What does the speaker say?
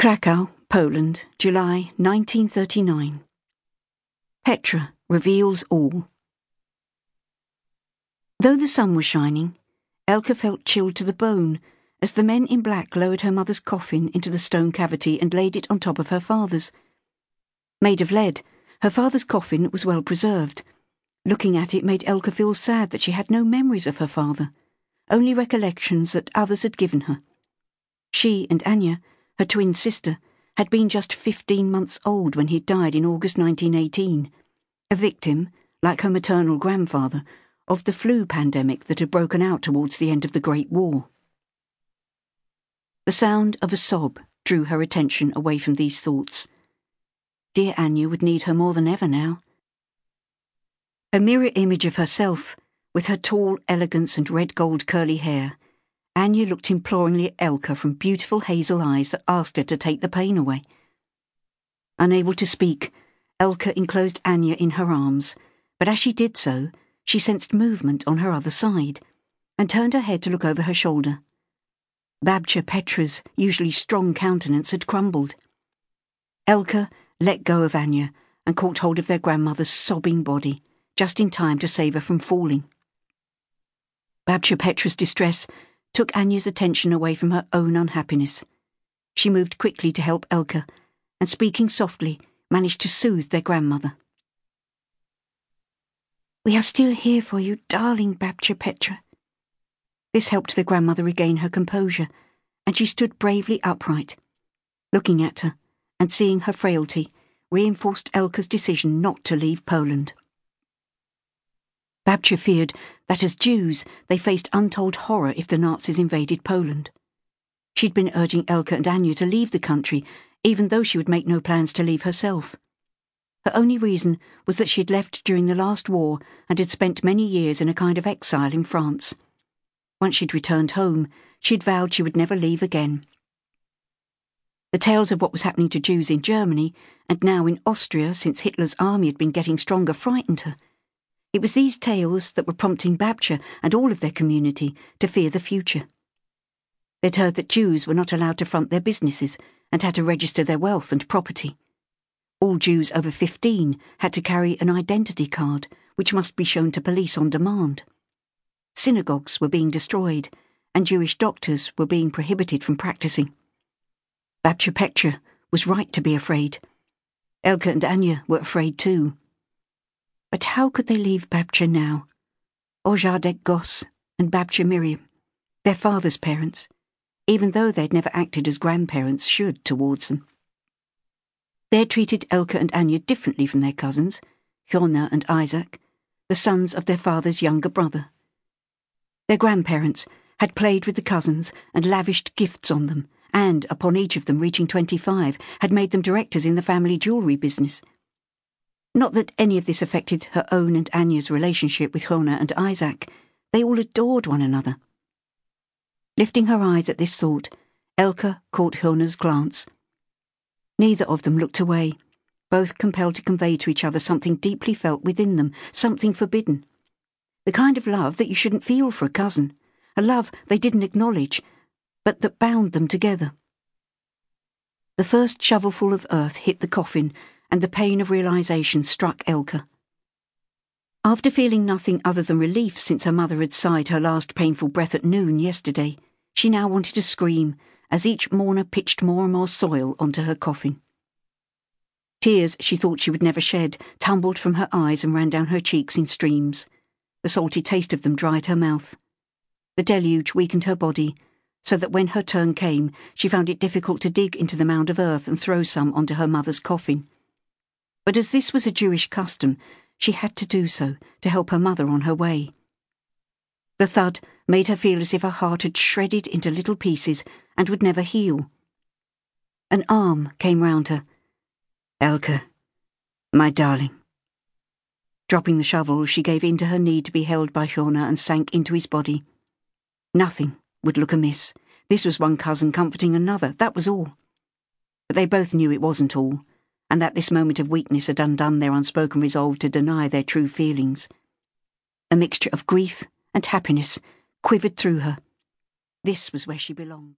Krakow, Poland, July 1939. Petra reveals all. Though the sun was shining, Elka felt chilled to the bone as the men in black lowered her mother's coffin into the stone cavity and laid it on top of her father's. Made of lead, her father's coffin was well preserved. Looking at it made Elka feel sad that she had no memories of her father, only recollections that others had given her. She and Ania her twin sister, had been just 15 months old when he died in August 1918, a victim, like her maternal grandfather, of the flu pandemic that had broken out towards the end of the Great War. The sound of a sob drew her attention away from these thoughts. Dear Ania would need her more than ever now. A mirror image of herself, with her tall elegance and red gold curly hair, Ania looked imploringly at Elka from beautiful hazel eyes that asked her to take the pain away. Unable to speak, Elka enclosed Ania in her arms, but as she did so, she sensed movement on her other side, and turned her head to look over her shoulder. Babcia Petra's usually strong countenance had crumbled. Elka let go of Ania and caught hold of their grandmother's sobbing body, just in time to save her from falling. Babcia Petra's distress took Ania's attention away from her own unhappiness. She moved quickly to help Elka, and speaking softly, managed to soothe their grandmother. We are still here for you, darling Babcia Petra. This helped the grandmother regain her composure, and she stood bravely upright. Looking at her, and seeing her frailty, reinforced Elka's decision not to leave Poland. Babcia feared that as Jews they faced untold horror if the Nazis invaded Poland. She'd been urging Elka and Ania to leave the country, even though she would make no plans to leave herself. Her only reason was that she had left during the last war and had spent many years in a kind of exile in France. Once she'd returned home, she'd vowed she would never leave again. The tales of what was happening to Jews in Germany, and now in Austria since Hitler's army had been getting stronger, frightened her. It was these tales that were prompting Babcia and all of their community to fear the future. They'd heard that Jews were not allowed to front their businesses and had to register their wealth and property. All Jews over 15 had to carry an identity card, which must be shown to police on demand. Synagogues were being destroyed, and Jewish doctors were being prohibited from practicing. Babcia Petra was right to be afraid. Elka and Ania were afraid too. But how could they leave Babcia now? Dziadek Goss and Babcia Miriam, their father's parents, even though they'd never acted as grandparents should towards them. They had treated Elka and Ania differently from their cousins, Hjorna and Isaac, the sons of their father's younger brother. Their grandparents had played with the cousins and lavished gifts on them, and, upon each of them reaching twenty-five, had made them directors in the family jewellery business. Not that any of this affected her own and Ania's relationship with Hjorna and Isaac. They all adored one another. Lifting her eyes at this thought, Elka caught Hjorna's glance. Neither of them looked away, both compelled to convey to each other something deeply felt within them, something forbidden. The kind of love that you shouldn't feel for a cousin, a love they didn't acknowledge, but that bound them together. The first shovelful of earth hit the coffin and the pain of realization struck Elka. After feeling nothing other than relief since her mother had sighed her last painful breath at noon yesterday, she now wanted to scream as each mourner pitched more and more soil onto her coffin. Tears she thought she would never shed tumbled from her eyes and ran down her cheeks in streams. The salty taste of them dried her mouth. The deluge weakened her body, so that when her turn came, she found it difficult to dig into the mound of earth and throw some onto her mother's coffin but as this was a Jewish custom, she had to do so to help her mother on her way. The thud made her feel as if her heart had shredded into little pieces and would never heal. An arm came round her. Elka, my darling. Dropping the shovel, she gave in to her need to be held by Hjorna and sank into his body. Nothing would look amiss. This was one cousin comforting another, that was all. But they both knew it wasn't all and that this moment of weakness had undone their unspoken resolve to deny their true feelings. A mixture of grief and happiness quivered through her. This was where she belonged.